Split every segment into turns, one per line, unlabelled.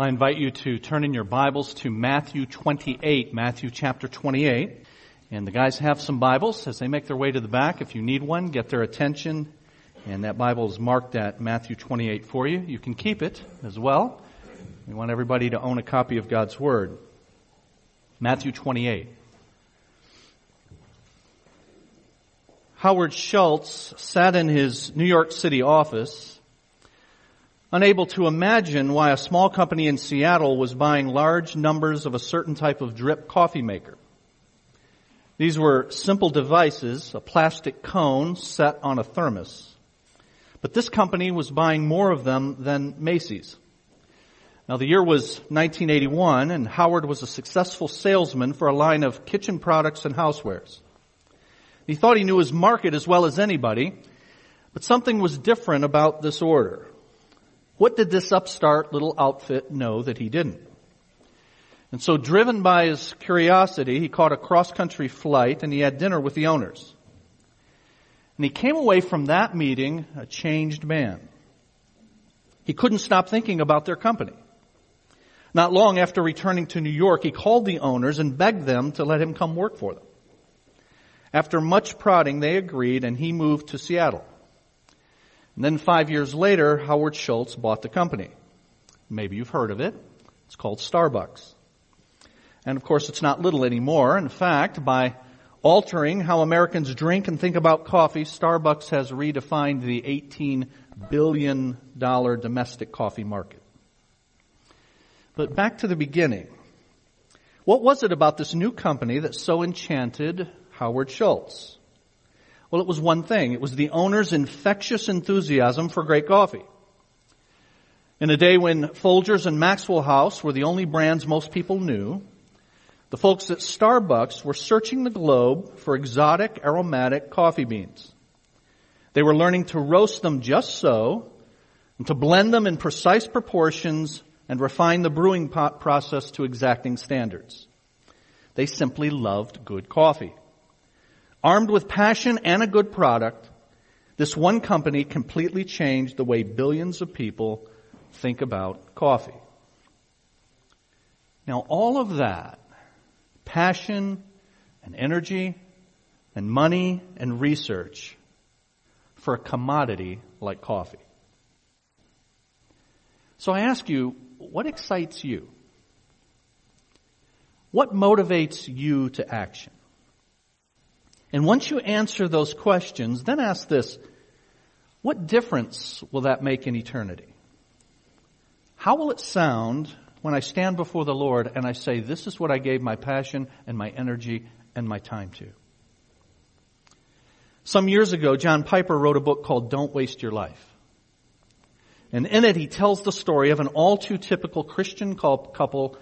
I invite you to turn in your Bibles to Matthew 28, Matthew chapter 28. And the guys have some Bibles as they make their way to the back. If you need one, get their attention. And that Bible is marked at Matthew 28 for you. You can keep it as well. We want everybody to own a copy of God's Word. Matthew 28. Howard Schultz sat in his New York City office unable to imagine why a small company in Seattle was buying large numbers of a certain type of drip coffee maker. These were simple devices, a plastic cone set on a thermos. But this company was buying more of them than Macy's. Now the year was 1981 and Howard was a successful salesman for a line of kitchen products and housewares. He thought he knew his market as well as anybody, but something was different about this order. What did this upstart little outfit know that he didn't? And so driven by his curiosity, he caught a cross-country flight and he had dinner with the owners. And he came away from that meeting a changed man. He couldn't stop thinking about their company. Not long after returning to New York, he called the owners and begged them to let him come work for them. After much prodding, they agreed and he moved to Seattle. And then five years later, Howard Schultz bought the company. Maybe you've heard of it. It's called Starbucks. And of course, it's not little anymore. In fact, by altering how Americans drink and think about coffee, Starbucks has redefined the $18 billion domestic coffee market. But back to the beginning. What was it about this new company that so enchanted Howard Schultz? Well, it was one thing. It was the owner's infectious enthusiasm for great coffee. In a day when Folgers and Maxwell House were the only brands most people knew, the folks at Starbucks were searching the globe for exotic aromatic coffee beans. They were learning to roast them just so, and to blend them in precise proportions and refine the brewing process to exacting standards. They simply loved good coffee. Armed with passion and a good product, this one company completely changed the way billions of people think about coffee. Now all of that, passion and energy and money and research for a commodity like coffee. So I ask you, what excites you? What motivates you to action? And once you answer those questions, then ask this, what difference will that make in eternity? How will it sound when I stand before the Lord and I say, this is what I gave my passion and my energy and my time to? Some years ago, John Piper wrote a book called Don't Waste Your Life. And in it, he tells the story of an all too typical Christian couple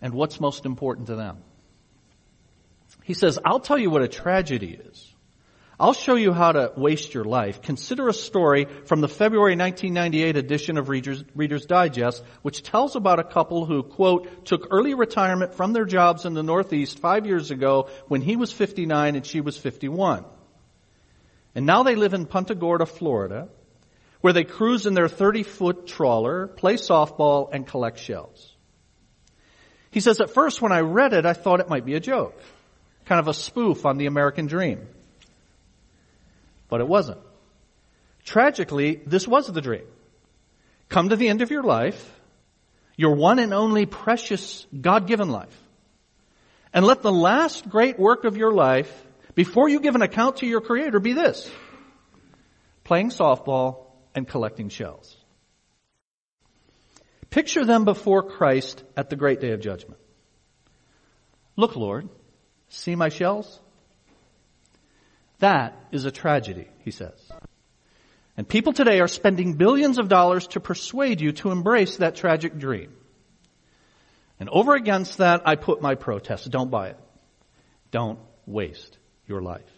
and what's most important to them. He says, I'll tell you what a tragedy is. I'll show you how to waste your life. Consider a story from the February 1998 edition of Reader's, Reader's, Digest, which tells about a couple who, quote, took early retirement from their jobs in the Northeast five years ago when he was 59 and she was 51. And now they live in Punta Gorda, Florida, where they cruise in their 30 foot trawler, play softball, and collect shells. He says, at first when I read it, I thought it might be a joke kind of a spoof on the American dream. But it wasn't. Tragically, this was the dream. Come to the end of your life, your one and only precious God-given life, and let the last great work of your life, before you give an account to your Creator, be this. Playing softball and collecting shells. Picture them before Christ at the great day of judgment. Look, Lord, See my shells? That is a tragedy, he says. And people today are spending billions of dollars to persuade you to embrace that tragic dream. And over against that, I put my protest. Don't buy it. Don't waste your life.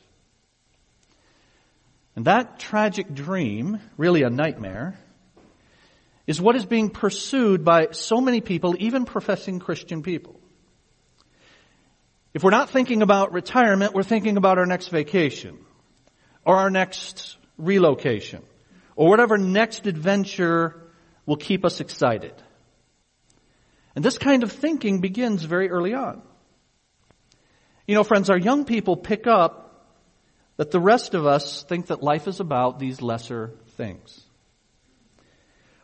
And that tragic dream, really a nightmare, is what is being pursued by so many people, even professing Christian people. If we're not thinking about retirement, we're thinking about our next vacation or our next relocation or whatever next adventure will keep us excited. And this kind of thinking begins very early on. You know, friends, our young people pick up that the rest of us think that life is about these lesser things.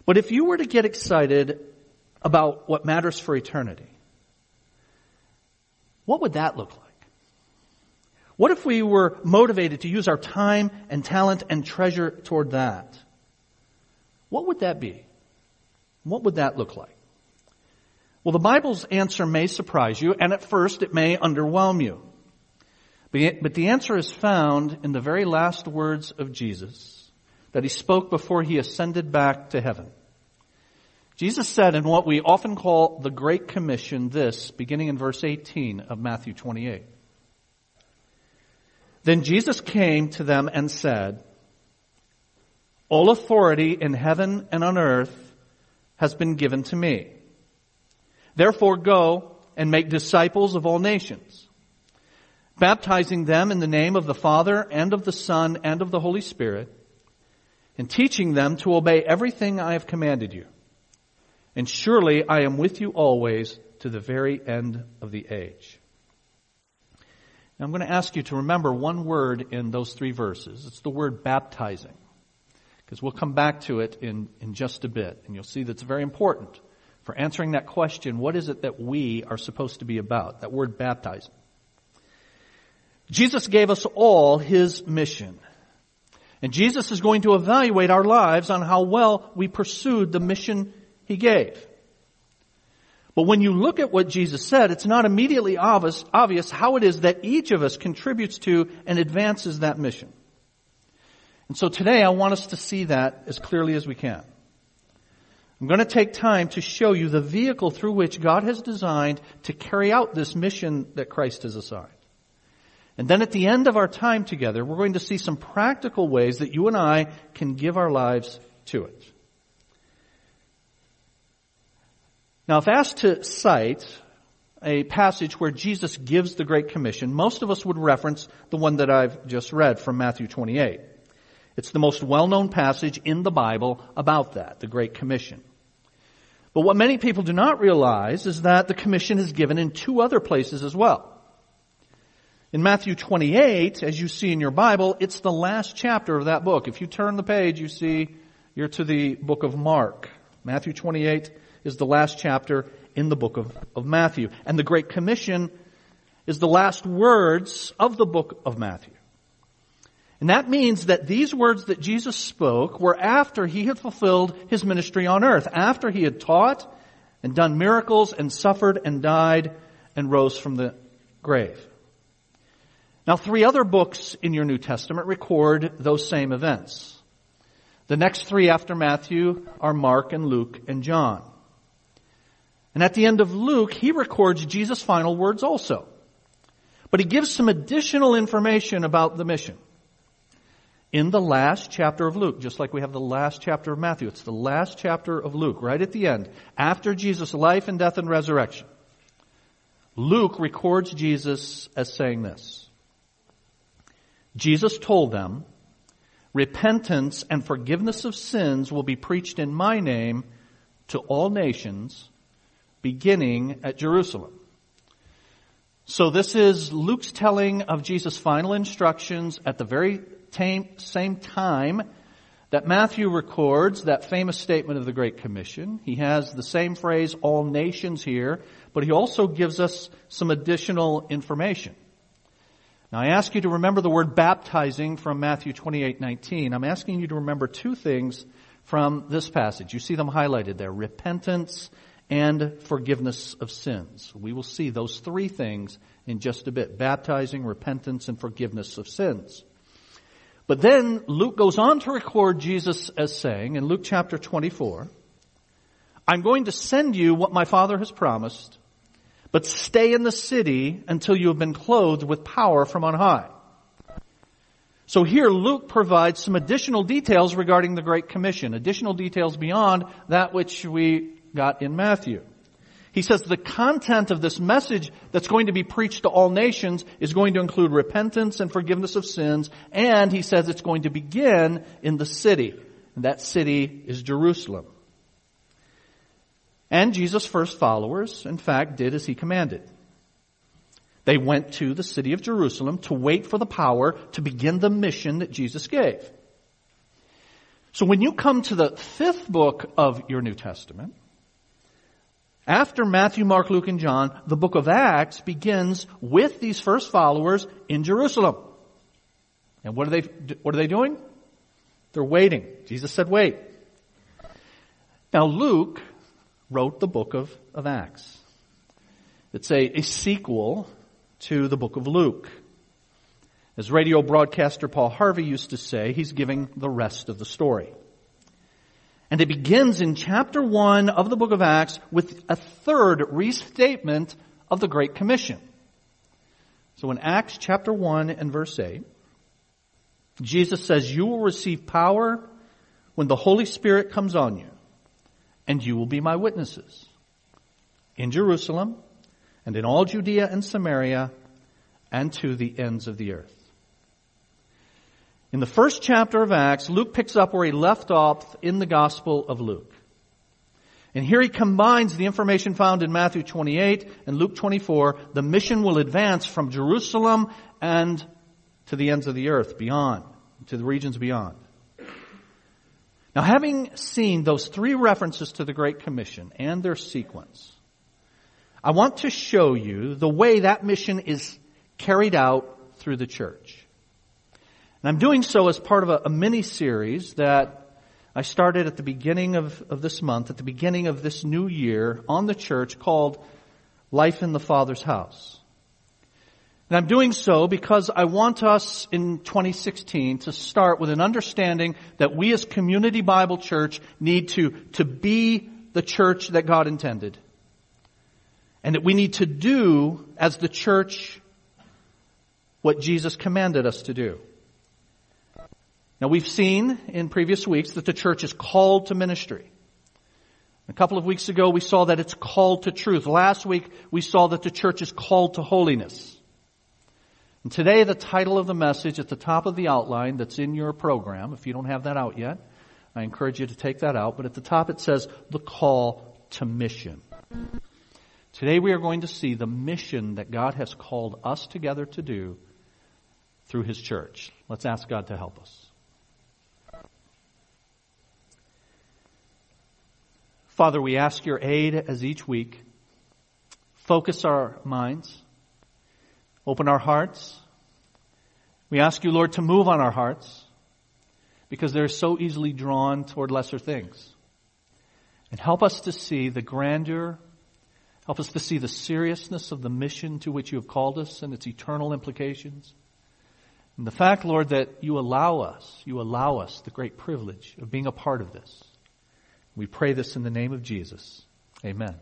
But if you were to get excited about what matters for eternity, what would that look like? What if we were motivated to use our time and talent and treasure toward that? What would that be? What would that look like? Well, the Bible's answer may surprise you, and at first it may underwhelm you. But the answer is found in the very last words of Jesus that he spoke before he ascended back to heaven. Jesus said in what we often call the Great Commission this, beginning in verse 18 of Matthew 28. Then Jesus came to them and said, All authority in heaven and on earth has been given to me. Therefore go and make disciples of all nations, baptizing them in the name of the Father and of the Son and of the Holy Spirit, and teaching them to obey everything I have commanded you. And surely I am with you always to the very end of the age. Now I'm going to ask you to remember one word in those three verses. It's the word baptizing. Because we'll come back to it in, in just a bit, and you'll see that's very important for answering that question, what is it that we are supposed to be about? That word baptizing. Jesus gave us all His mission. And Jesus is going to evaluate our lives on how well we pursued the mission He gave. But when you look at what Jesus said, it's not immediately obvious, obvious how it is that each of us contributes to and advances that mission. And so today I want us to see that as clearly as we can. I'm going to take time to show you the vehicle through which God has designed to carry out this mission that Christ has assigned. And then at the end of our time together, we're going to see some practical ways that you and I can give our lives to it. Now, if asked to cite a passage where Jesus gives the Great Commission, most of us would reference the one that I've just read from Matthew 28. It's the most well-known passage in the Bible about that, the Great Commission. But what many people do not realize is that the commission is given in two other places as well. In Matthew 28, as you see in your Bible, it's the last chapter of that book. If you turn the page, you see you're to the book of Mark. Matthew 28 is the last chapter in the book of, of Matthew. And the Great Commission is the last words of the book of Matthew. And that means that these words that Jesus spoke were after he had fulfilled his ministry on earth, after he had taught and done miracles and suffered and died and rose from the grave. Now three other books in your New Testament record those same events. The next three after Matthew are Mark and Luke and John. And at the end of Luke, he records Jesus' final words also. But he gives some additional information about the mission in the last chapter of Luke, just like we have the last chapter of Matthew. It's the last chapter of Luke, right at the end, after Jesus' life and death and resurrection. Luke records Jesus as saying this. Jesus told them, repentance and forgiveness of sins will be preached in my name to all nations, beginning at Jerusalem. So this is Luke's telling of Jesus' final instructions at the very same time that Matthew records that famous statement of the Great Commission. He has the same phrase, all nations here, but he also gives us some additional information. Now I ask you to remember the word baptizing from Matthew 28:19. I'm asking you to remember two things from this passage. You see them highlighted there. Repentance and forgiveness of sins. We will see those three things in just a bit. Baptizing, repentance, and forgiveness of sins. But then Luke goes on to record Jesus as saying in Luke chapter 24, I'm going to send you what my father has promised, but stay in the city until you have been clothed with power from on high. So here Luke provides some additional details regarding the Great Commission, additional details beyond that which we got in Matthew. He says the content of this message that's going to be preached to all nations is going to include repentance and forgiveness of sins, and he says it's going to begin in the city. And that city is Jerusalem. And Jesus' first followers, in fact, did as he commanded. They went to the city of Jerusalem to wait for the power to begin the mission that Jesus gave. So when you come to the fifth book of your New Testament, after Matthew, Mark, Luke, and John, the book of Acts begins with these first followers in Jerusalem. And what are they, what are they doing? They're waiting. Jesus said wait. Now Luke wrote the book of, of Acts. It's a, a sequel to the book of Luke. As radio broadcaster Paul Harvey used to say, he's giving the rest of the story. And it begins in chapter 1 of the book of Acts with a third restatement of the Great Commission. So in Acts chapter 1 and verse 8, Jesus says, you will receive power when the Holy Spirit comes on you, and you will be my witnesses in Jerusalem and in all Judea and Samaria and to the ends of the earth. In the first chapter of Acts, Luke picks up where he left off in the Gospel of Luke. And here he combines the information found in Matthew 28 and Luke 24. The mission will advance from Jerusalem and to the ends of the earth, beyond, to the regions beyond. Now having seen those three references to the Great Commission and their sequence, I want to show you the way that mission is carried out through the church. And I'm doing so as part of a, a mini series that I started at the beginning of, of this month, at the beginning of this new year on the church called Life in the Father's House. And I'm doing so because I want us in 2016 to start with an understanding that we as Community Bible Church need to, to be the church that God intended. And that we need to do as the church what Jesus commanded us to do. Now we've seen in previous weeks that the church is called to ministry. A couple of weeks ago we saw that it's called to truth. Last week we saw that the church is called to holiness. And today the title of the message at the top of the outline that's in your program, if you don't have that out yet, I encourage you to take that out, but at the top it says the call to mission. Today we are going to see the mission that God has called us together to do through His church. Let's ask God to help us. Father, we ask your aid as each week. Focus our minds. Open our hearts. We ask you, Lord, to move on our hearts because they're so easily drawn toward lesser things. And help us to see the grandeur, help us to see the seriousness of the mission to which you have called us and its eternal implications. And the fact, Lord, that you allow us, you allow us the great privilege of being a part of this. We pray this in the name of Jesus. Amen.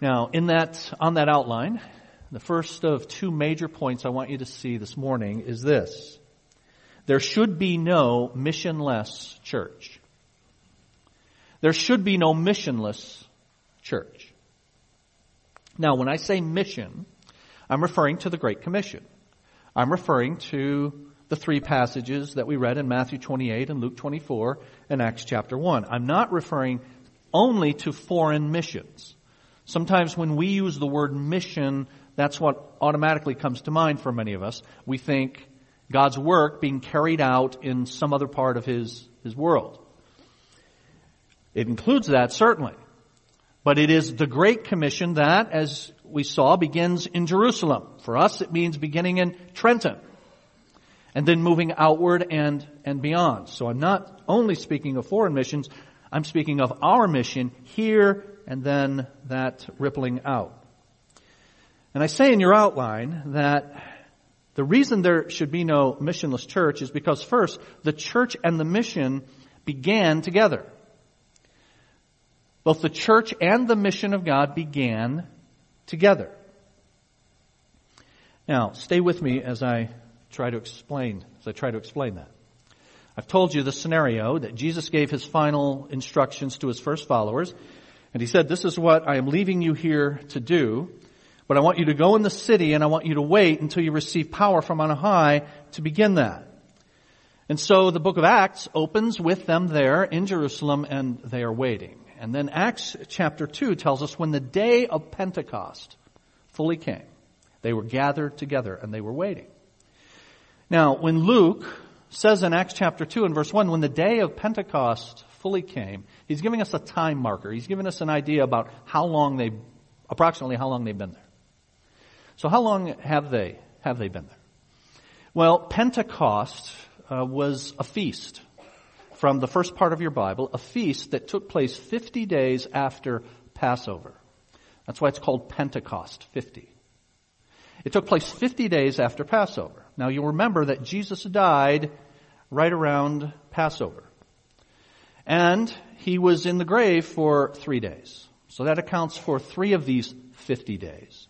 Now, in that, on that outline, the first of two major points I want you to see this morning is this. There should be no missionless church. There should be no missionless church. Now, when I say mission, I'm referring to the Great Commission. I'm referring to the three passages that we read in Matthew 28 and Luke 24 and Acts chapter 1. I'm not referring only to foreign missions. Sometimes when we use the word mission, that's what automatically comes to mind for many of us. We think God's work being carried out in some other part of His, His world. It includes that, certainly. But it is the Great Commission that, as we saw, begins in Jerusalem. For us, it means beginning in Trenton and then moving outward and, and beyond. So I'm not only speaking of foreign missions, I'm speaking of our mission here and then that rippling out. And I say in your outline that the reason there should be no missionless church is because first, the church and the mission began together. Both the church and the mission of God began together. Now, stay with me as I try to explain, as I try to explain that. I've told you the scenario that Jesus gave his final instructions to his first followers, and he said, this is what I am leaving you here to do, but I want you to go in the city and I want you to wait until you receive power from on high to begin that. And so the book of Acts opens with them there in Jerusalem and they are waiting. And then Acts chapter 2 tells us when the day of Pentecost fully came, they were gathered together and they were waiting. Now, when Luke says in Acts chapter 2 and verse 1, when the day of Pentecost fully came, he's giving us a time marker. He's giving us an idea about how long they, approximately how long they've been there. So how long have they, have they been there? Well, Pentecost uh, was a feast from the first part of your Bible, a feast that took place 50 days after Passover. That's why it's called Pentecost 50. It took place 50 days after Passover. Now you'll remember that Jesus died right around Passover. And he was in the grave for three days. So that accounts for three of these 50 days.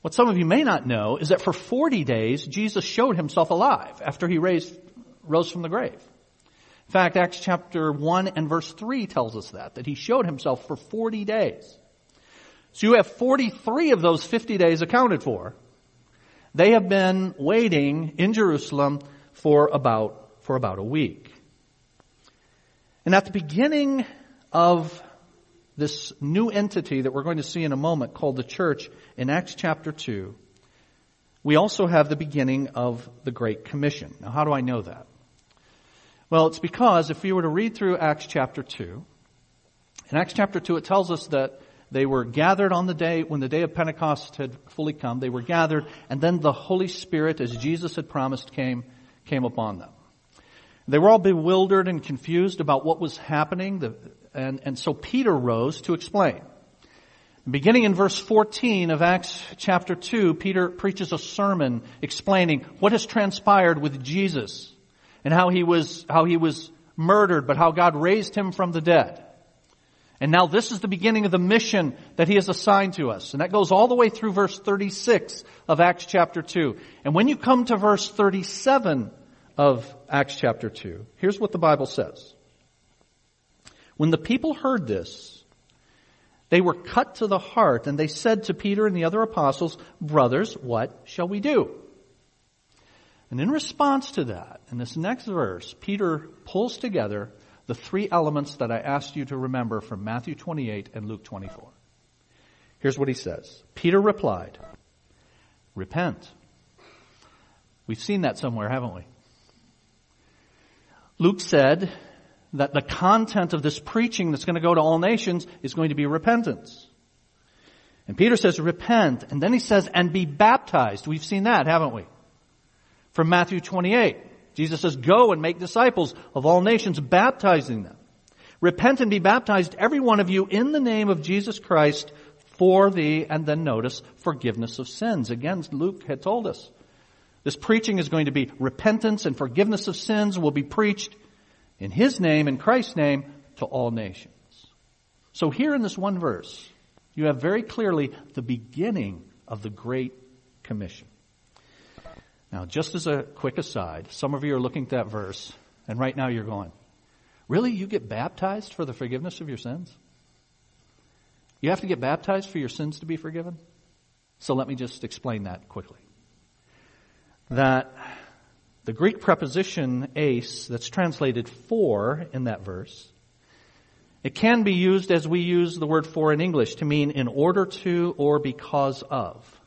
What some of you may not know is that for 40 days, Jesus showed himself alive after he raised, rose from the grave. In fact, Acts chapter 1 and verse 3 tells us that, that he showed himself for 40 days. So you have 43 of those 50 days accounted for. They have been waiting in Jerusalem for about, for about a week. And at the beginning of this new entity that we're going to see in a moment called the church in Acts chapter 2, we also have the beginning of the Great Commission. Now how do I know that? Well, it's because if you were to read through Acts chapter 2, in Acts chapter 2 it tells us that they were gathered on the day, when the day of Pentecost had fully come, they were gathered, and then the Holy Spirit, as Jesus had promised, came, came upon them. They were all bewildered and confused about what was happening, and, and so Peter rose to explain. Beginning in verse 14 of Acts chapter 2, Peter preaches a sermon explaining what has transpired with Jesus and how he was, how he was murdered, but how God raised him from the dead. And now this is the beginning of the mission that he has assigned to us. And that goes all the way through verse 36 of Acts chapter 2. And when you come to verse 37 of Acts chapter 2, here's what the Bible says. When the people heard this, they were cut to the heart and they said to Peter and the other apostles, brothers, what shall we do? And in response to that, in this next verse, Peter pulls together the three elements that I asked you to remember from Matthew 28 and Luke 24. Here's what he says. Peter replied, repent. We've seen that somewhere, haven't we? Luke said that the content of this preaching that's going to go to all nations is going to be repentance. And Peter says, repent. And then he says, and be baptized. We've seen that, haven't we? From Matthew 28. Jesus says, go and make disciples of all nations, baptizing them. Repent and be baptized, every one of you, in the name of Jesus Christ for the, and then notice, forgiveness of sins. Again, Luke had told us. This preaching is going to be repentance and forgiveness of sins will be preached in His name, in Christ's name, to all nations. So here in this one verse, you have very clearly the beginning of the Great Commission. Now, just as a quick aside, some of you are looking at that verse, and right now you're going, really? You get baptized for the forgiveness of your sins? You have to get baptized for your sins to be forgiven? So let me just explain that quickly. That the Greek preposition eis that's translated for in that verse, it can be used as we use the word for in English to mean in order to or because of.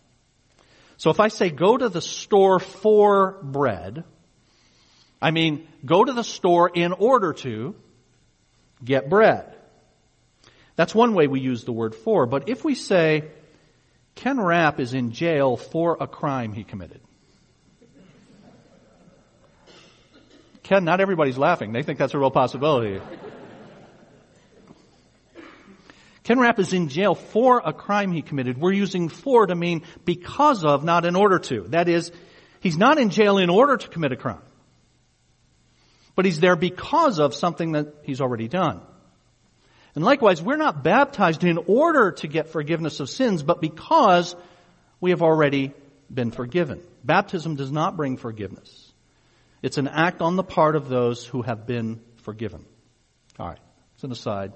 So if I say go to the store for bread, I mean go to the store in order to get bread. That's one way we use the word for. But if we say Ken Rapp is in jail for a crime he committed. Ken, not everybody's laughing. They think that's a real possibility. Ken Rapp is in jail for a crime he committed. We're using for to mean because of, not in order to. That is, he's not in jail in order to commit a crime. But he's there because of something that he's already done. And likewise, we're not baptized in order to get forgiveness of sins, but because we have already been forgiven. Baptism does not bring forgiveness. It's an act on the part of those who have been forgiven. Alright, it's an aside.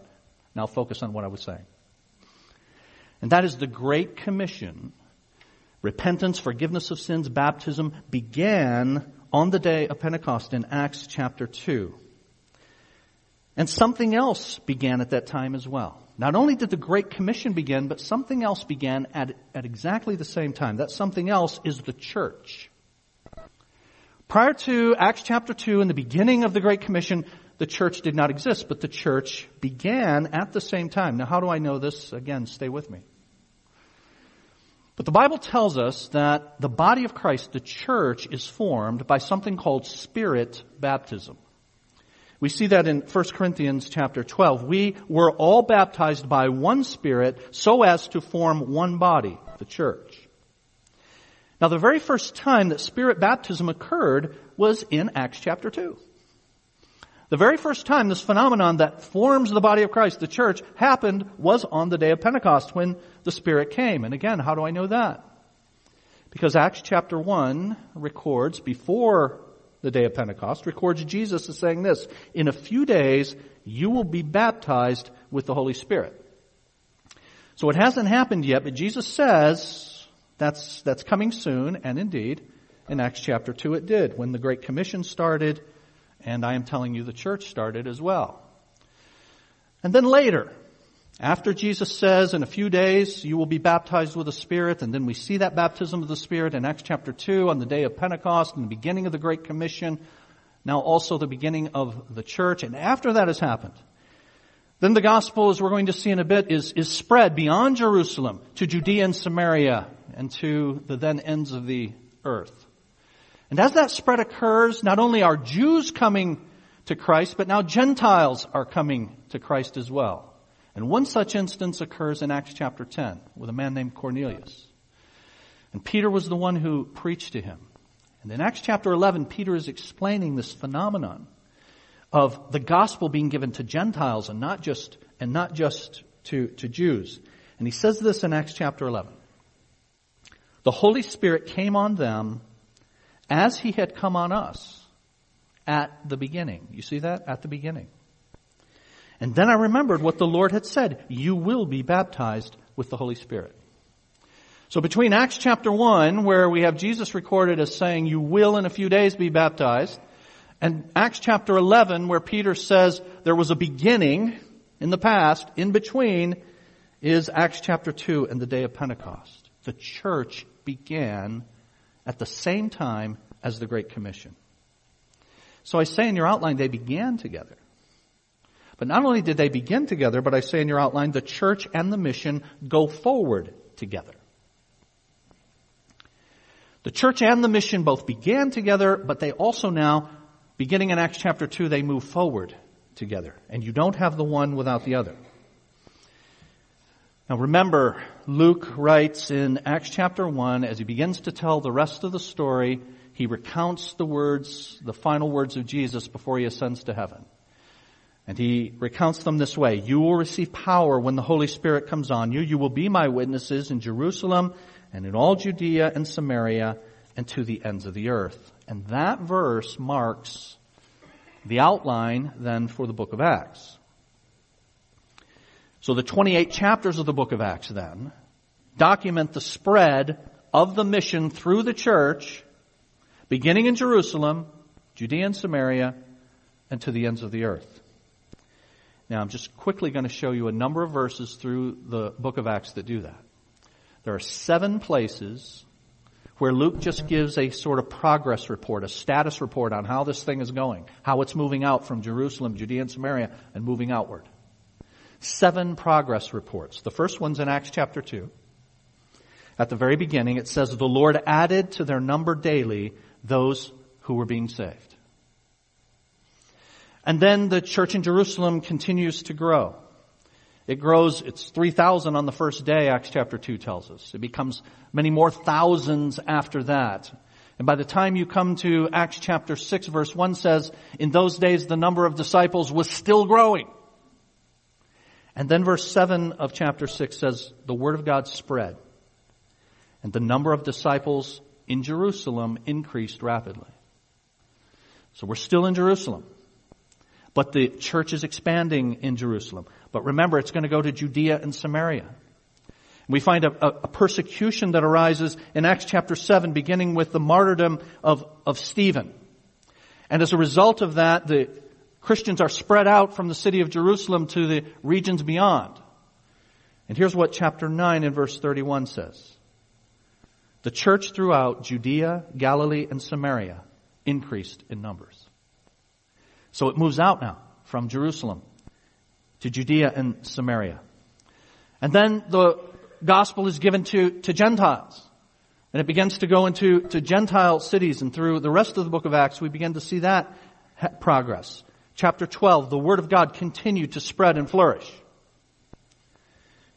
Now focus on what I was saying. And that is the Great Commission. Repentance, forgiveness of sins, baptism began on the day of Pentecost in Acts chapter 2. And something else began at that time as well. Not only did the Great Commission begin, but something else began at, at exactly the same time. That something else is the church. Prior to Acts chapter 2 and the beginning of the Great Commission, the church did not exist, but the church began at the same time. Now how do I know this? Again, stay with me. But the Bible tells us that the body of Christ, the church, is formed by something called spirit baptism. We see that in 1 Corinthians chapter 12. We were all baptized by one spirit so as to form one body, the church. Now the very first time that spirit baptism occurred was in Acts chapter 2. The very first time this phenomenon that forms the body of Christ, the church, happened was on the day of Pentecost when the Spirit came. And again, how do I know that? Because Acts chapter 1 records, before the day of Pentecost, records Jesus as saying this, in a few days you will be baptized with the Holy Spirit. So it hasn't happened yet, but Jesus says that's, that's coming soon, and indeed, in Acts chapter 2 it did. When the Great Commission started, and I am telling you the church started as well. And then later, after Jesus says, in a few days you will be baptized with the Spirit, and then we see that baptism of the Spirit in Acts chapter 2 on the day of Pentecost and the beginning of the Great Commission, now also the beginning of the church, and after that has happened, then the gospel, as we're going to see in a bit, is, is spread beyond Jerusalem to Judea and Samaria and to the then ends of the earth. And as that spread occurs, not only are Jews coming to Christ, but now Gentiles are coming to Christ as well. And one such instance occurs in Acts chapter 10 with a man named Cornelius. And Peter was the one who preached to him. And in Acts chapter 11, Peter is explaining this phenomenon of the gospel being given to Gentiles and not just, and not just to, to Jews. And he says this in Acts chapter 11. The Holy Spirit came on them as he had come on us at the beginning. You see that? At the beginning. And then I remembered what the Lord had said. You will be baptized with the Holy Spirit. So between Acts chapter 1, where we have Jesus recorded as saying, you will in a few days be baptized, and Acts chapter 11, where Peter says there was a beginning in the past, in between, is Acts chapter 2 and the day of Pentecost. The church began at the same time as the Great Commission. So I say in your outline, they began together. But not only did they begin together, but I say in your outline, the church and the mission go forward together. The church and the mission both began together, but they also now beginning in Acts chapter 2, they move forward together. And you don't have the one without the other. Now remember, Luke writes in Acts chapter 1, as he begins to tell the rest of the story, he recounts the words, the final words of Jesus before he ascends to heaven. And he recounts them this way. You will receive power when the Holy Spirit comes on you. You will be my witnesses in Jerusalem and in all Judea and Samaria and to the ends of the earth. And that verse marks the outline then for the book of Acts. So the 28 chapters of the book of Acts then document the spread of the mission through the church, beginning in Jerusalem, Judea and Samaria, and to the ends of the earth. Now I'm just quickly going to show you a number of verses through the book of Acts that do that. There are seven places where Luke just gives a sort of progress report, a status report on how this thing is going, how it's moving out from Jerusalem, Judea and Samaria, and moving outward. Seven progress reports. The first one's in Acts chapter 2. At the very beginning, it says, the Lord added to their number daily those who were being saved. And then the church in Jerusalem continues to grow. It grows, it's 3,000 on the first day, Acts chapter 2 tells us. It becomes many more thousands after that. And by the time you come to Acts chapter 6 verse 1 says, in those days the number of disciples was still growing. And then verse 7 of chapter 6 says, the word of God spread. And the number of disciples in Jerusalem increased rapidly. So we're still in Jerusalem. But the church is expanding in Jerusalem. But remember, it's going to go to Judea and Samaria. We find a, a, persecution that arises in Acts chapter 7, beginning with the martyrdom of, of Stephen. And as a result of that, the Christians are spread out from the city of Jerusalem to the regions beyond. And here's what chapter 9 and verse 31 says. The church throughout Judea, Galilee, and Samaria increased in numbers. So it moves out now from Jerusalem to Judea and Samaria. And then the gospel is given to, to Gentiles. And it begins to go into to Gentile cities and through the rest of the book of Acts we begin to see that progress. Chapter 12, the word of God continued to spread and flourish.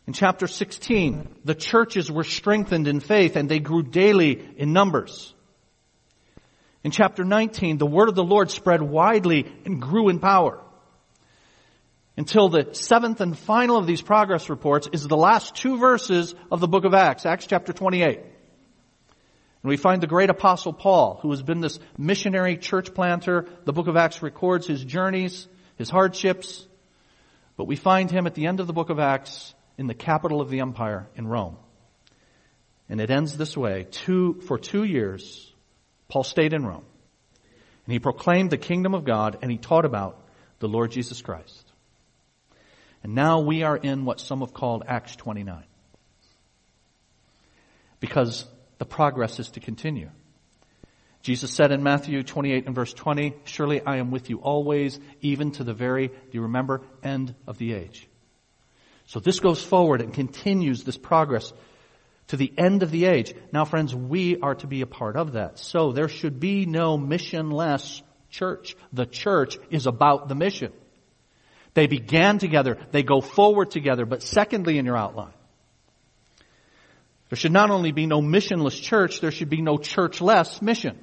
In chapter 16, the churches were strengthened in faith and they grew daily in numbers. In chapter 19, the word of the Lord spread widely and grew in power. Until the seventh and final of these progress reports is the last two verses of the book of Acts, Acts chapter 28. And we find the great apostle Paul, who has been this missionary church planter. The book of Acts records his journeys, his hardships. But we find him at the end of the book of Acts in the capital of the empire in Rome. And it ends this way. Two, for two years, Paul stayed in Rome. And he proclaimed the kingdom of God and he taught about the Lord Jesus Christ. And now we are in what some have called Acts 29. Because the progress is to continue. Jesus said in Matthew 28 and verse 20, Surely I am with you always, even to the very, do you remember, end of the age. So this goes forward and continues this progress to the end of the age. Now friends, we are to be a part of that. So there should be no missionless church. The church is about the mission. They began together, they go forward together, but secondly in your outline, there should not only be no missionless church, there should be no churchless mission.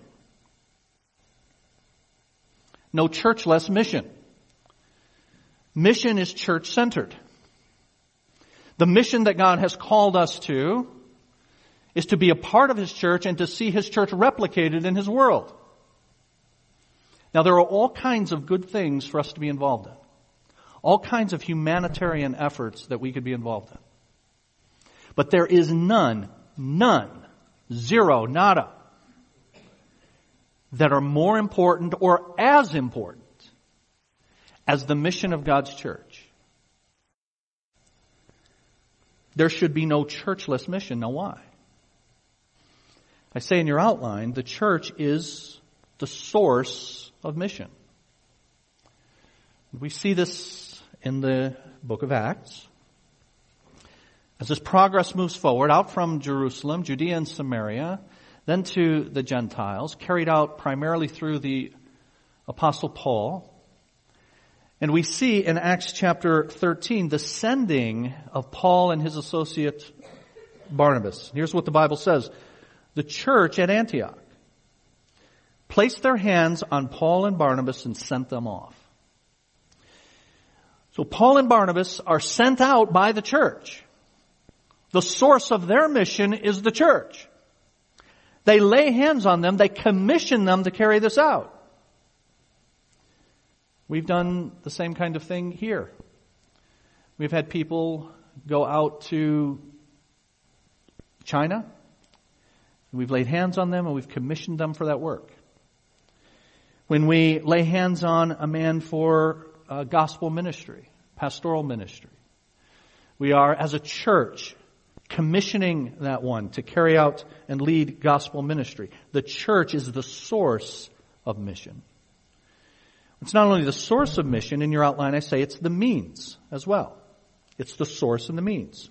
No churchless mission. Mission is church centered. The mission that God has called us to is to be a part of His church and to see His church replicated in His world. Now there are all kinds of good things for us to be involved in. All kinds of humanitarian efforts that we could be involved in. But there is none, none, zero, nada, that are more important or as important as the mission of God's church. There should be no churchless mission. Now why? I say in your outline, the church is the source of mission. We see this in the book of Acts. As this progress moves forward out from Jerusalem, Judea and Samaria, then to the Gentiles, carried out primarily through the apostle Paul. And we see in Acts chapter 13 the sending of Paul and his associate Barnabas. Here's what the Bible says. The church at Antioch placed their hands on Paul and Barnabas and sent them off. So Paul and Barnabas are sent out by the church. The source of their mission is the church. They lay hands on them, they commission them to carry this out. We've done the same kind of thing here. We've had people go out to China. We've laid hands on them and we've commissioned them for that work. When we lay hands on a man for uh, gospel ministry, pastoral ministry, we are, as a church, commissioning that one to carry out and lead gospel ministry. The church is the source of mission. It's not only the source of mission in your outline, I say it's the means as well. It's the source and the means.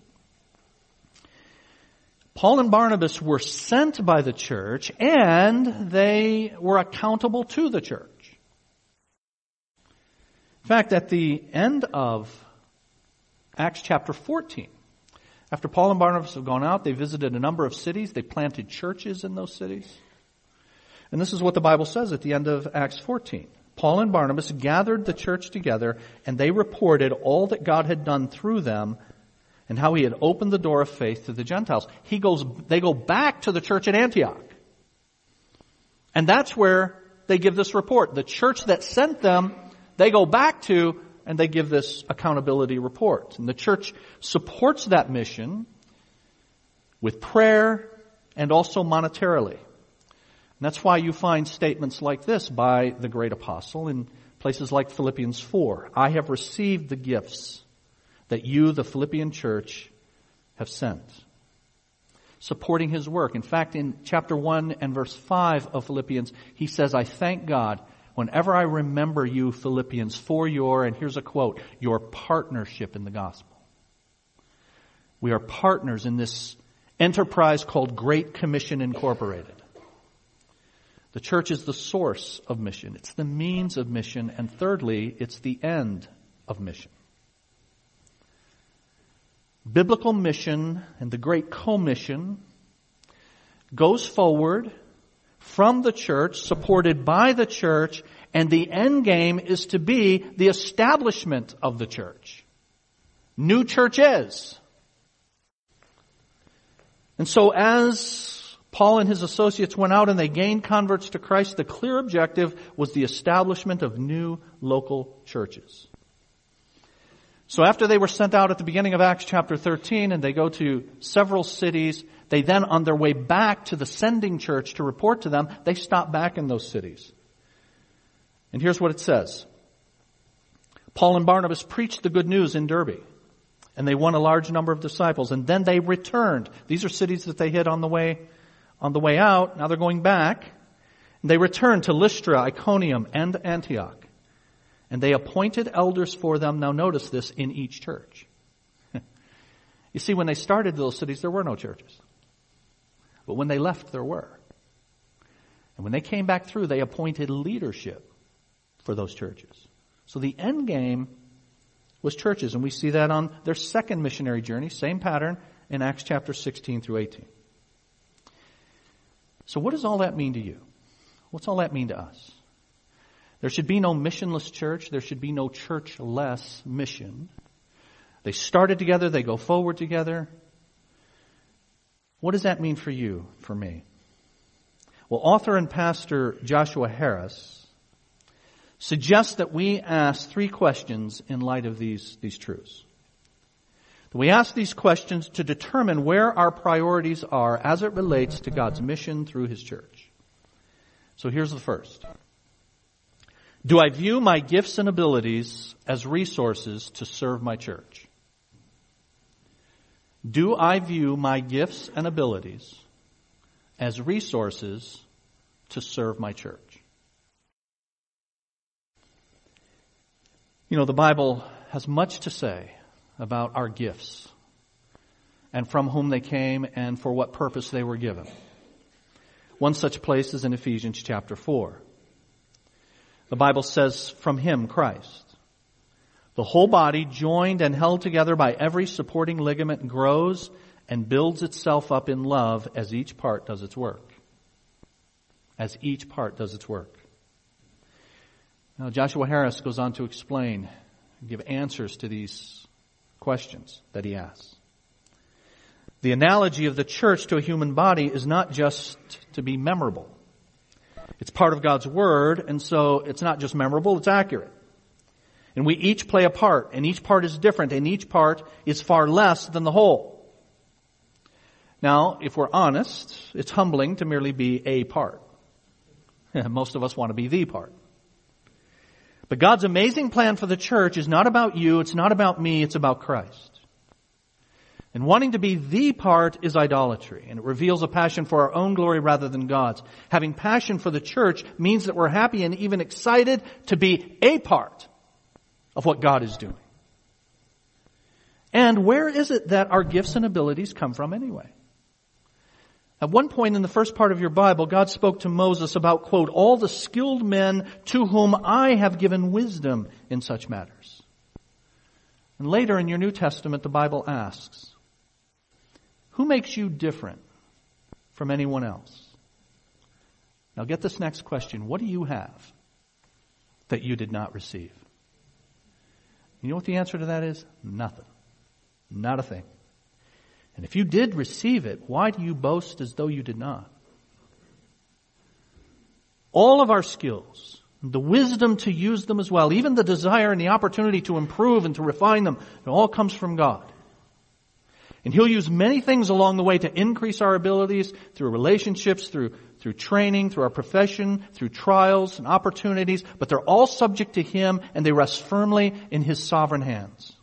Paul and Barnabas were sent by the church and they were accountable to the church. In fact, at the end of Acts chapter 14, after Paul and Barnabas have gone out, they visited a number of cities. They planted churches in those cities. And this is what the Bible says at the end of Acts 14. Paul and Barnabas gathered the church together and they reported all that God had done through them and how he had opened the door of faith to the Gentiles. He goes, they go back to the church at Antioch. And that's where they give this report. The church that sent them, they go back to and they give this accountability report. And the church supports that mission with prayer and also monetarily. And that's why you find statements like this by the great apostle in Places like Philippians 4. I have received the gifts that you, the Philippian church, have sent. Supporting his work. In fact, in chapter 1 and verse 5 of Philippians, he says, I thank God whenever I remember you, Philippians, for your, and here's a quote, your partnership in the gospel. We are partners in this enterprise called Great Commission Incorporated. The church is the source of mission. It's the means of mission. And thirdly, it's the end of mission. Biblical mission and the great commission goes forward from the church, supported by the church, and the end game is to be the establishment of the church. New churches. And so as Paul and his associates went out and they gained converts to Christ, the clear objective was the establishment of new local churches. So after they were sent out at the beginning of Acts chapter 13 and they go to several cities, they then on their way back to the sending church to report to them, they stop back in those cities. And here's what it says. Paul and Barnabas preached the good news in Derbe and they won a large number of disciples and then they returned. These are cities that they hit on the way, on the way out. Now they're going back. They returned to Lystra, Iconium, and Antioch. And they appointed elders for them. Now notice this in each church. you see, when they started those cities, there were no churches. But when they left, there were. And when they came back through, they appointed leadership for those churches. So the end game was churches, and we see that on their second missionary journey, same pattern in Acts chapter 16 through 18. So what does all that mean to you? What's all that mean to us? There should be no missionless church. There should be no church-less mission. They started together. They go forward together. What does that mean for you, for me? Well, author and pastor Joshua Harris suggests that we ask three questions in light of these, these truths. We ask these questions to determine where our priorities are as it relates to God's mission through His church. So here's the first. Do I view my gifts and abilities as resources to serve my church? Do I view my gifts and abilities as resources to serve my church? You know, the Bible has much to say about our gifts and from whom they came and for what purpose they were given. One such place is in Ephesians chapter 4. The Bible says, from him, Christ. The whole body, joined and held together by every supporting ligament, grows and builds itself up in love as each part does its work. As each part does its work. Now, Joshua Harris goes on to explain, give answers to these questions that he asks. The analogy of the church to a human body is not just to be memorable. It's part of God's Word, and so it's not just memorable, it's accurate. And we each play a part, and each part is different, and each part is far less than the whole. Now, if we're honest, it's humbling to merely be a part. Most of us want to be the part. But God's amazing plan for the church is not about you, it's not about me, it's about Christ. And wanting to be the part is idolatry, and it reveals a passion for our own glory rather than God's. Having passion for the church means that we're happy and even excited to be a part of what God is doing. And where is it that our gifts and abilities come from anyway? At one point in the first part of your Bible, God spoke to Moses about, quote, all the skilled men to whom I have given wisdom in such matters. And later in your New Testament, the Bible asks, who makes you different from anyone else? Now get this next question. What do you have that you did not receive? You know what the answer to that is? Nothing. Not a thing. And if you did receive it, why do you boast as though you did not? All of our skills, the wisdom to use them as well, even the desire and the opportunity to improve and to refine them, it all comes from God. And He'll use many things along the way to increase our abilities through relationships, through, through training, through our profession, through trials and opportunities, but they're all subject to Him and they rest firmly in His sovereign hands.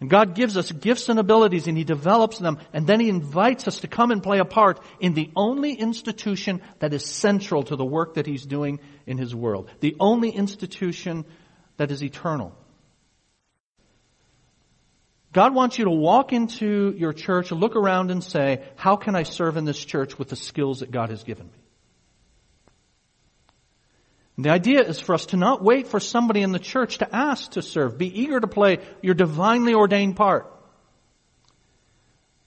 And God gives us gifts and abilities and He develops them and then He invites us to come and play a part in the only institution that is central to the work that He's doing in His world. The only institution that is eternal. God wants you to walk into your church, look around and say, how can I serve in this church with the skills that God has given me? The idea is for us to not wait for somebody in the church to ask to serve. Be eager to play your divinely ordained part.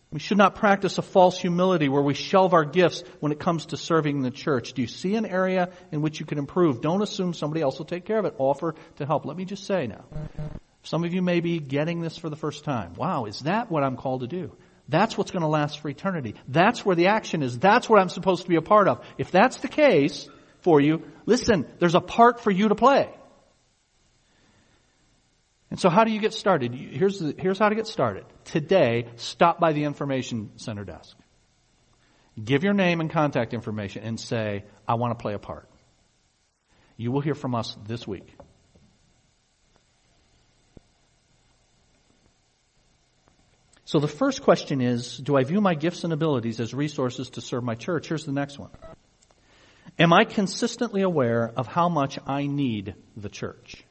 We should not practice a false humility where we shelve our gifts when it comes to serving the church. Do you see an area in which you can improve? Don't assume somebody else will take care of it. Offer to help. Let me just say now. Some of you may be getting this for the first time. Wow, is that what I'm called to do? That's what's going to last for eternity. That's where the action is. That's what I'm supposed to be a part of. If that's the case for you, listen, there's a part for you to play. And so how do you get started? Here's, the, here's how to get started. Today, stop by the information center desk. Give your name and contact information and say, I want to play a part. You will hear from us this week. So the first question is, do I view my gifts and abilities as resources to serve my church? Here's the next one. Am I consistently aware of how much I need the church?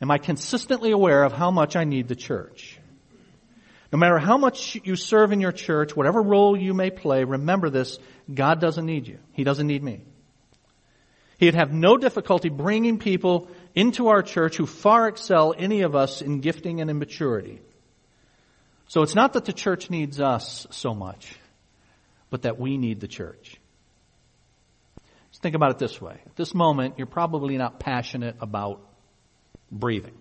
Am I consistently aware of how much I need the church? No matter how much you serve in your church, whatever role you may play, remember this, God doesn't need you. He doesn't need me. He'd have no difficulty bringing people into our church who far excel any of us in gifting and in maturity. So it's not that the church needs us so much, but that we need the church. Think about it this way. At this moment, you're probably not passionate about breathing.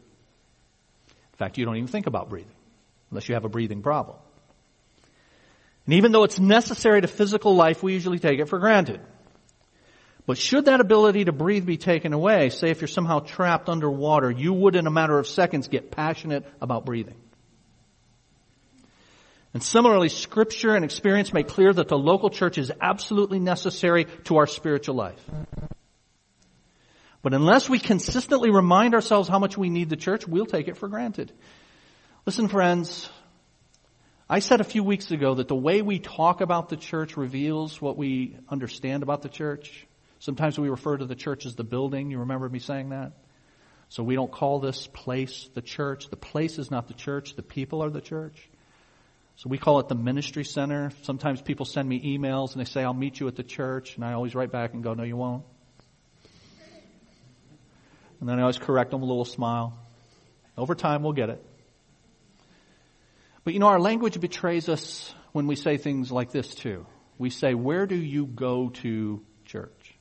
In fact, you don't even think about breathing unless you have a breathing problem. And even though it's necessary to physical life, we usually take it for granted. But should that ability to breathe be taken away, say if you're somehow trapped underwater, you would in a matter of seconds get passionate about breathing. And similarly, scripture and experience make clear that the local church is absolutely necessary to our spiritual life. But unless we consistently remind ourselves how much we need the church, we'll take it for granted. Listen friends, I said a few weeks ago that the way we talk about the church reveals what we understand about the church. Sometimes we refer to the church as the building. You remember me saying that? So we don't call this place the church. The place is not the church. The people are the church. So we call it the ministry center. Sometimes people send me emails and they say, I'll meet you at the church. And I always write back and go, no, you won't. And then I always correct them with a little smile. Over time, we'll get it. But you know, our language betrays us when we say things like this too. We say, where do you go to church?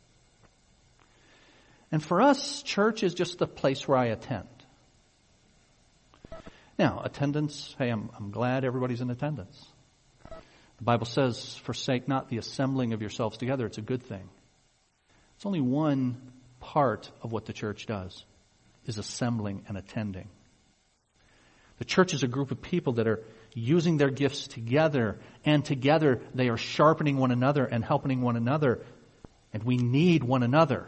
And for us, church is just the place where I attend. Now, attendance, hey, I'm, I'm glad everybody's in attendance. The Bible says, forsake not the assembling of yourselves together. It's a good thing. It's only one part of what the church does, is assembling and attending. The church is a group of people that are using their gifts together, and together they are sharpening one another and helping one another, and we need one another.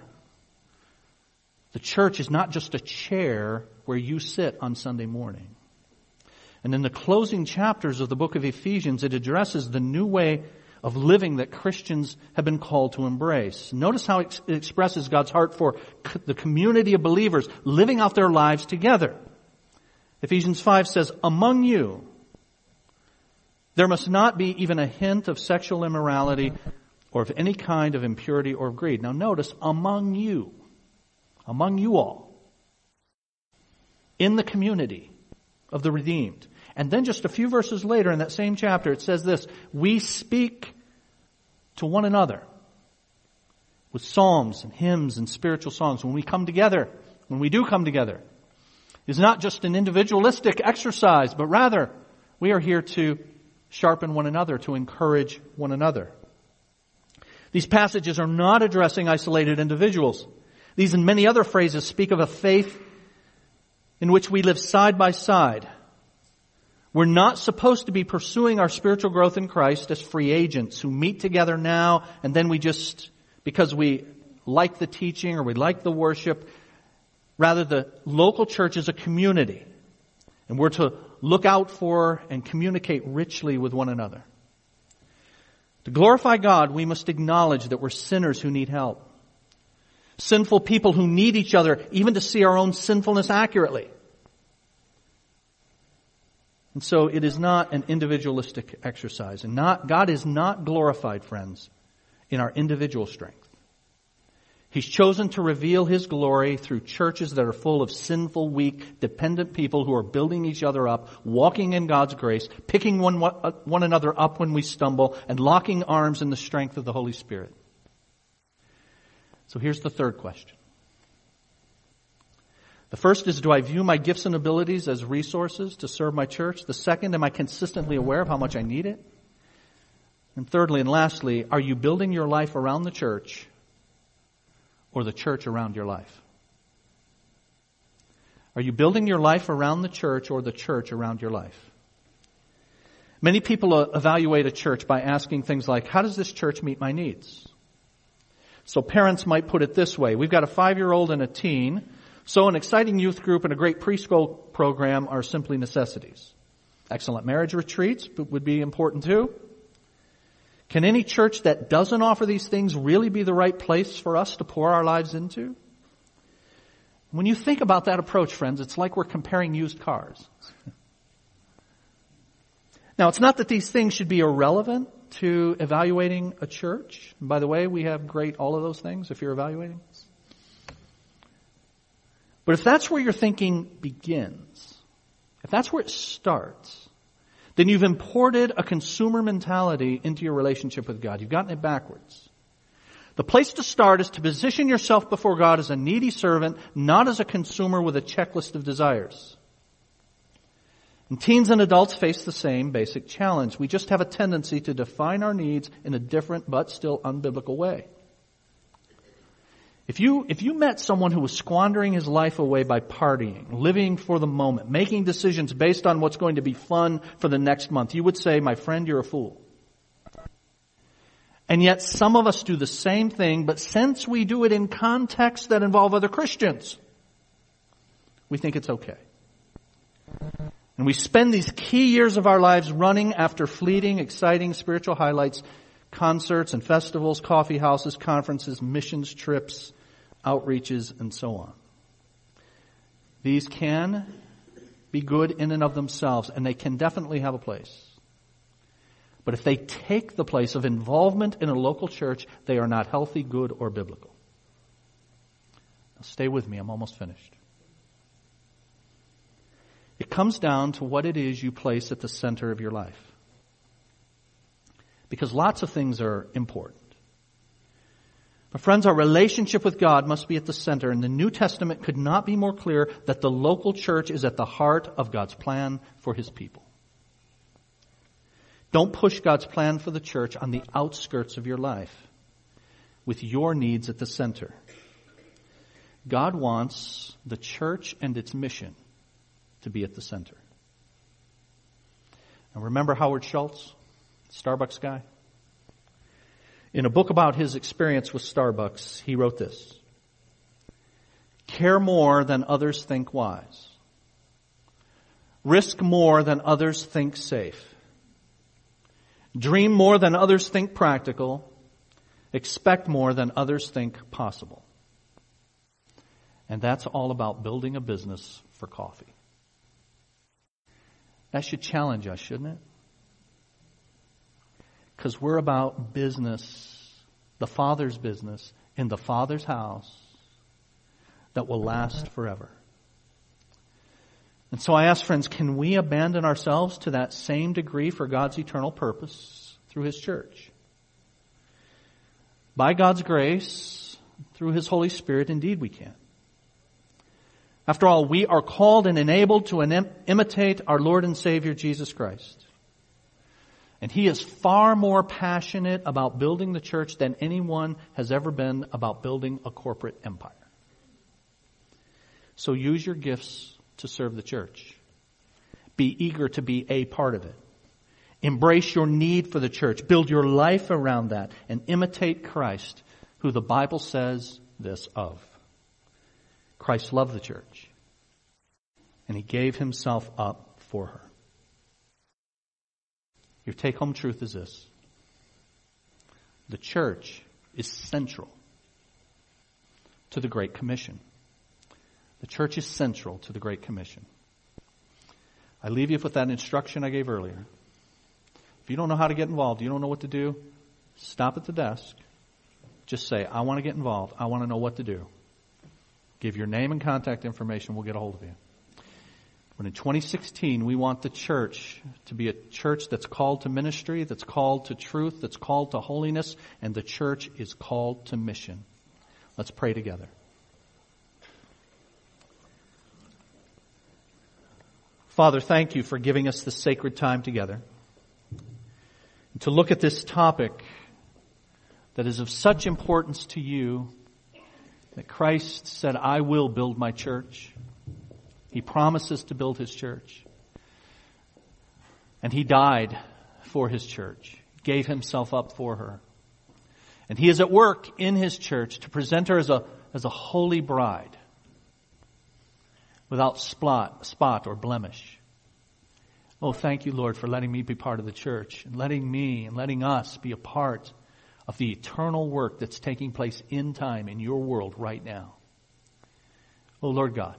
The church is not just a chair where you sit on Sunday morning. And in the closing chapters of the book of Ephesians, it addresses the new way of living that Christians have been called to embrace. Notice how it expresses God's heart for the community of believers living out their lives together. Ephesians 5 says, among you, there must not be even a hint of sexual immorality or of any kind of impurity or of greed. Now notice, among you among you all in the community of the redeemed. And then just a few verses later in that same chapter, it says this, we speak to one another with psalms and hymns and spiritual songs. When we come together, when we do come together, is not just an individualistic exercise, but rather we are here to sharpen one another, to encourage one another. These passages are not addressing isolated individuals. These and many other phrases speak of a faith in which we live side by side We're not supposed to be pursuing our spiritual growth in Christ as free agents who meet together now and then we just, because we like the teaching or we like the worship, rather the local church is a community. And we're to look out for and communicate richly with one another. To glorify God, we must acknowledge that we're sinners who need help. Sinful people who need each other even to see our own sinfulness accurately. And so it is not an individualistic exercise. And not, God is not glorified, friends, in our individual strength. He's chosen to reveal His glory through churches that are full of sinful, weak, dependent people who are building each other up, walking in God's grace, picking one, uh, one another up when we stumble, and locking arms in the strength of the Holy Spirit. So here's the third question. The first is, do I view my gifts and abilities as resources to serve my church? The second, am I consistently aware of how much I need it? And thirdly and lastly, are you building your life around the church or the church around your life? Are you building your life around the church or the church around your life? Many people uh, evaluate a church by asking things like, how does this church meet my needs? So parents might put it this way. We've got a five-year-old and a teen, so an exciting youth group and a great preschool program are simply necessities. Excellent marriage retreats would be important too. Can any church that doesn't offer these things really be the right place for us to pour our lives into? When you think about that approach, friends, it's like we're comparing used cars. now, it's not that these things should be irrelevant to evaluating a church. And by the way, we have great all of those things if you're evaluating. But if that's where your thinking begins, if that's where it starts, then you've imported a consumer mentality into your relationship with God. You've gotten it backwards. The place to start is to position yourself before God as a needy servant, not as a consumer with a checklist of desires. And teens and adults face the same basic challenge. We just have a tendency to define our needs in a different but still unbiblical way. If you, if you met someone who was squandering his life away by partying, living for the moment, making decisions based on what's going to be fun for the next month, you would say, my friend, you're a fool. And yet some of us do the same thing, but since we do it in contexts that involve other Christians, we think it's okay. And we spend these key years of our lives running after fleeting, exciting spiritual highlights concerts and festivals, coffee houses, conferences, missions trips, outreaches, and so on. These can be good in and of themselves, and they can definitely have a place. But if they take the place of involvement in a local church, they are not healthy, good, or biblical. Now stay with me, I'm almost finished. It comes down to what it is you place at the center of your life because lots of things are important. Friends, our relationship with God must be at the center, and the New Testament could not be more clear that the local church is at the heart of God's plan for His people. Don't push God's plan for the church on the outskirts of your life with your needs at the center. God wants the church and its mission to be at the center. And remember Howard Schultz? Starbucks guy. In a book about his experience with Starbucks, he wrote this. Care more than others think wise. Risk more than others think safe. Dream more than others think practical. Expect more than others think possible. And that's all about building a business for coffee. That should challenge us, shouldn't it? Because we're about business, the Father's business, in the Father's house that will last forever. And so I ask friends, can we abandon ourselves to that same degree for God's eternal purpose through His church? By God's grace, through His Holy Spirit, indeed we can. After all, we are called and enabled to imitate our Lord and Savior Jesus Christ. And he is far more passionate about building the church than anyone has ever been about building a corporate empire. So use your gifts to serve the church. Be eager to be a part of it. Embrace your need for the church. Build your life around that and imitate Christ, who the Bible says this of. Christ loved the church and he gave himself up for her. Your take home truth is this. The church is central to the Great Commission. The church is central to the Great Commission. I leave you with that instruction I gave earlier. If you don't know how to get involved, you don't know what to do, stop at the desk. Just say, I want to get involved. I want to know what to do. Give your name and contact information. We'll get a hold of you. But in 2016, we want the church to be a church that's called to ministry, that's called to truth, that's called to holiness, and the church is called to mission. Let's pray together. Father, thank you for giving us the sacred time together to look at this topic that is of such importance to you that Christ said, I will build my church. He promises to build his church. And he died for his church, gave himself up for her. And he is at work in his church to present her as a, as a holy bride without spot, spot or blemish. Oh, thank you, Lord, for letting me be part of the church and letting me and letting us be a part of the eternal work that's taking place in time in your world right now. Oh, Lord God,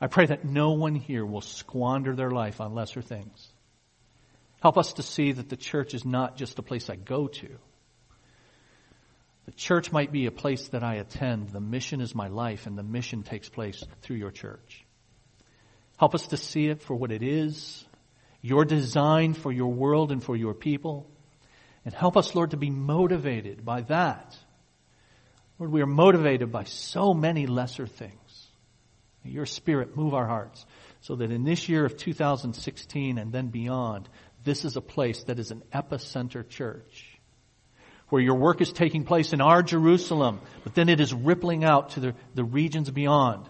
I pray that no one here will squander their life on lesser things. Help us to see that the church is not just a place I go to. The church might be a place that I attend. The mission is my life, and the mission takes place through your church. Help us to see it for what it is, your design for your world and for your people. And help us, Lord, to be motivated by that. Lord, we are motivated by so many lesser things. Your Spirit move our hearts so that in this year of 2016 and then beyond, this is a place that is an epicenter church. Where your work is taking place in our Jerusalem, but then it is rippling out to the, the regions beyond.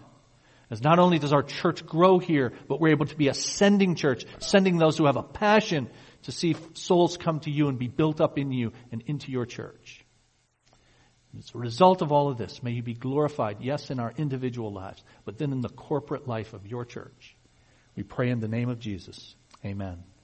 As not only does our church grow here, but we're able to be a sending church, sending those who have a passion to see souls come to you and be built up in you and into your church. As a result of all of this, may you be glorified, yes, in our individual lives, but then in the corporate life of your church. We pray in the name of Jesus. Amen.